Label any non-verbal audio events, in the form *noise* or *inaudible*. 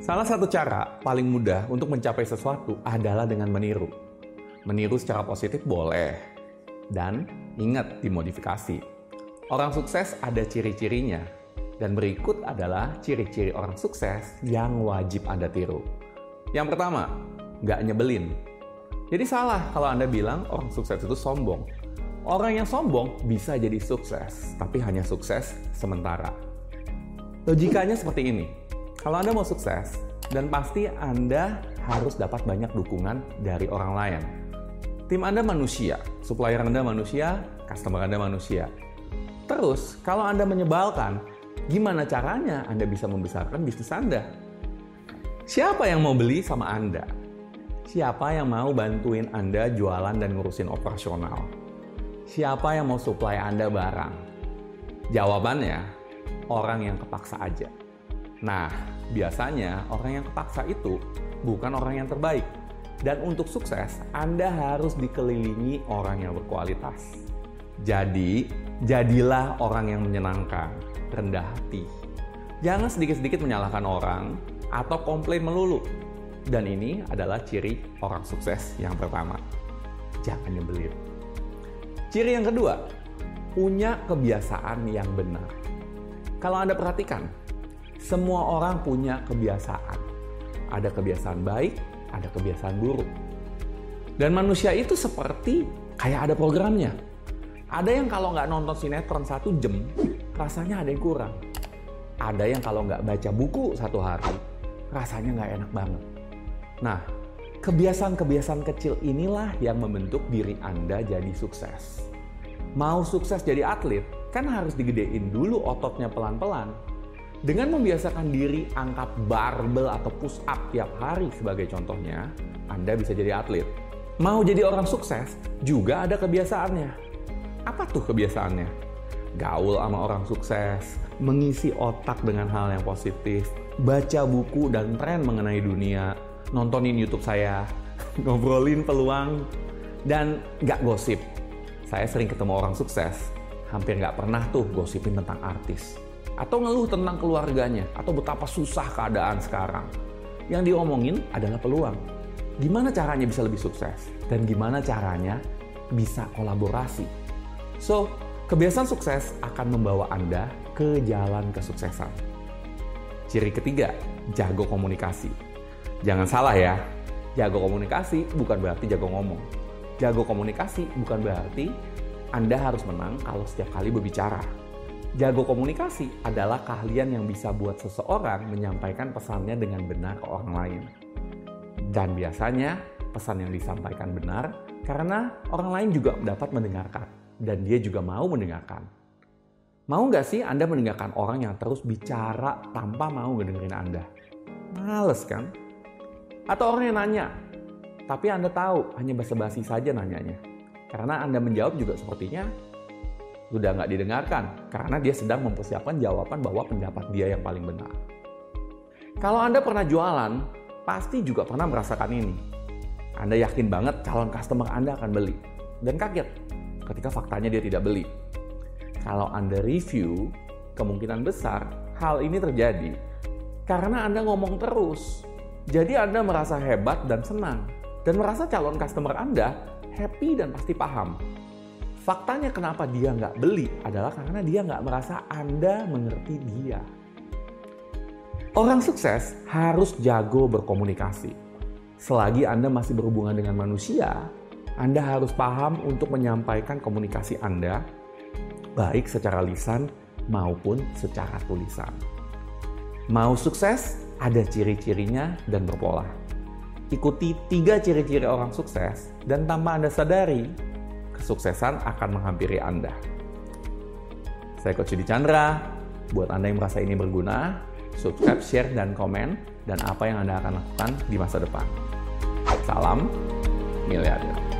Salah satu cara paling mudah untuk mencapai sesuatu adalah dengan meniru. Meniru secara positif boleh, dan ingat dimodifikasi. Orang sukses ada ciri-cirinya, dan berikut adalah ciri-ciri orang sukses yang wajib Anda tiru. Yang pertama, nggak nyebelin. Jadi salah kalau Anda bilang orang sukses itu sombong. Orang yang sombong bisa jadi sukses, tapi hanya sukses sementara. Logikanya seperti ini kalau Anda mau sukses, dan pasti Anda harus dapat banyak dukungan dari orang lain. Tim Anda manusia, supplier Anda manusia, customer Anda manusia. Terus, kalau Anda menyebalkan, gimana caranya Anda bisa membesarkan bisnis Anda? Siapa yang mau beli sama Anda? Siapa yang mau bantuin Anda jualan dan ngurusin operasional? Siapa yang mau supply Anda barang? Jawabannya, orang yang kepaksa aja. Nah, biasanya orang yang kepaksa itu bukan orang yang terbaik. Dan untuk sukses, Anda harus dikelilingi orang yang berkualitas. Jadi, jadilah orang yang menyenangkan, rendah hati. Jangan sedikit-sedikit menyalahkan orang atau komplain melulu. Dan ini adalah ciri orang sukses yang pertama. Jangan nyebelin. Ciri yang kedua, punya kebiasaan yang benar. Kalau Anda perhatikan, semua orang punya kebiasaan. Ada kebiasaan baik, ada kebiasaan buruk. Dan manusia itu seperti kayak ada programnya. Ada yang kalau nggak nonton sinetron satu jam, rasanya ada yang kurang. Ada yang kalau nggak baca buku satu hari, rasanya nggak enak banget. Nah, kebiasaan-kebiasaan kecil inilah yang membentuk diri Anda jadi sukses. Mau sukses jadi atlet, kan harus digedein dulu ototnya pelan-pelan dengan membiasakan diri angkat barbel atau push up tiap hari sebagai contohnya, Anda bisa jadi atlet. Mau jadi orang sukses, juga ada kebiasaannya. Apa tuh kebiasaannya? Gaul sama orang sukses, mengisi otak dengan hal yang positif, baca buku dan tren mengenai dunia, nontonin YouTube saya, *laughs* ngobrolin peluang, dan gak gosip. Saya sering ketemu orang sukses, hampir gak pernah tuh gosipin tentang artis atau ngeluh tentang keluarganya atau betapa susah keadaan sekarang. Yang diomongin adalah peluang. Gimana caranya bisa lebih sukses dan gimana caranya bisa kolaborasi. So, kebiasaan sukses akan membawa Anda ke jalan kesuksesan. Ciri ketiga, jago komunikasi. Jangan salah ya, jago komunikasi bukan berarti jago ngomong. Jago komunikasi bukan berarti Anda harus menang kalau setiap kali berbicara Jago komunikasi adalah keahlian yang bisa buat seseorang menyampaikan pesannya dengan benar ke orang lain. Dan biasanya pesan yang disampaikan benar karena orang lain juga dapat mendengarkan dan dia juga mau mendengarkan. Mau nggak sih Anda mendengarkan orang yang terus bicara tanpa mau ngedengerin Anda? Males kan? Atau orang yang nanya, tapi Anda tahu hanya basa-basi saja nanyanya. Karena Anda menjawab juga sepertinya sudah nggak didengarkan karena dia sedang mempersiapkan jawaban bahwa pendapat dia yang paling benar. Kalau Anda pernah jualan, pasti juga pernah merasakan ini. Anda yakin banget calon customer Anda akan beli dan kaget ketika faktanya dia tidak beli. Kalau Anda review, kemungkinan besar hal ini terjadi karena Anda ngomong terus. Jadi Anda merasa hebat dan senang dan merasa calon customer Anda happy dan pasti paham Faktanya kenapa dia nggak beli adalah karena dia nggak merasa Anda mengerti dia. Orang sukses harus jago berkomunikasi. Selagi Anda masih berhubungan dengan manusia, Anda harus paham untuk menyampaikan komunikasi Anda, baik secara lisan maupun secara tulisan. Mau sukses, ada ciri-cirinya dan berpola. Ikuti tiga ciri-ciri orang sukses, dan tanpa Anda sadari, kesuksesan akan menghampiri Anda. Saya Coach Yudi Chandra. Buat Anda yang merasa ini berguna, subscribe, share, dan komen, dan apa yang Anda akan lakukan di masa depan. Salam miliarder.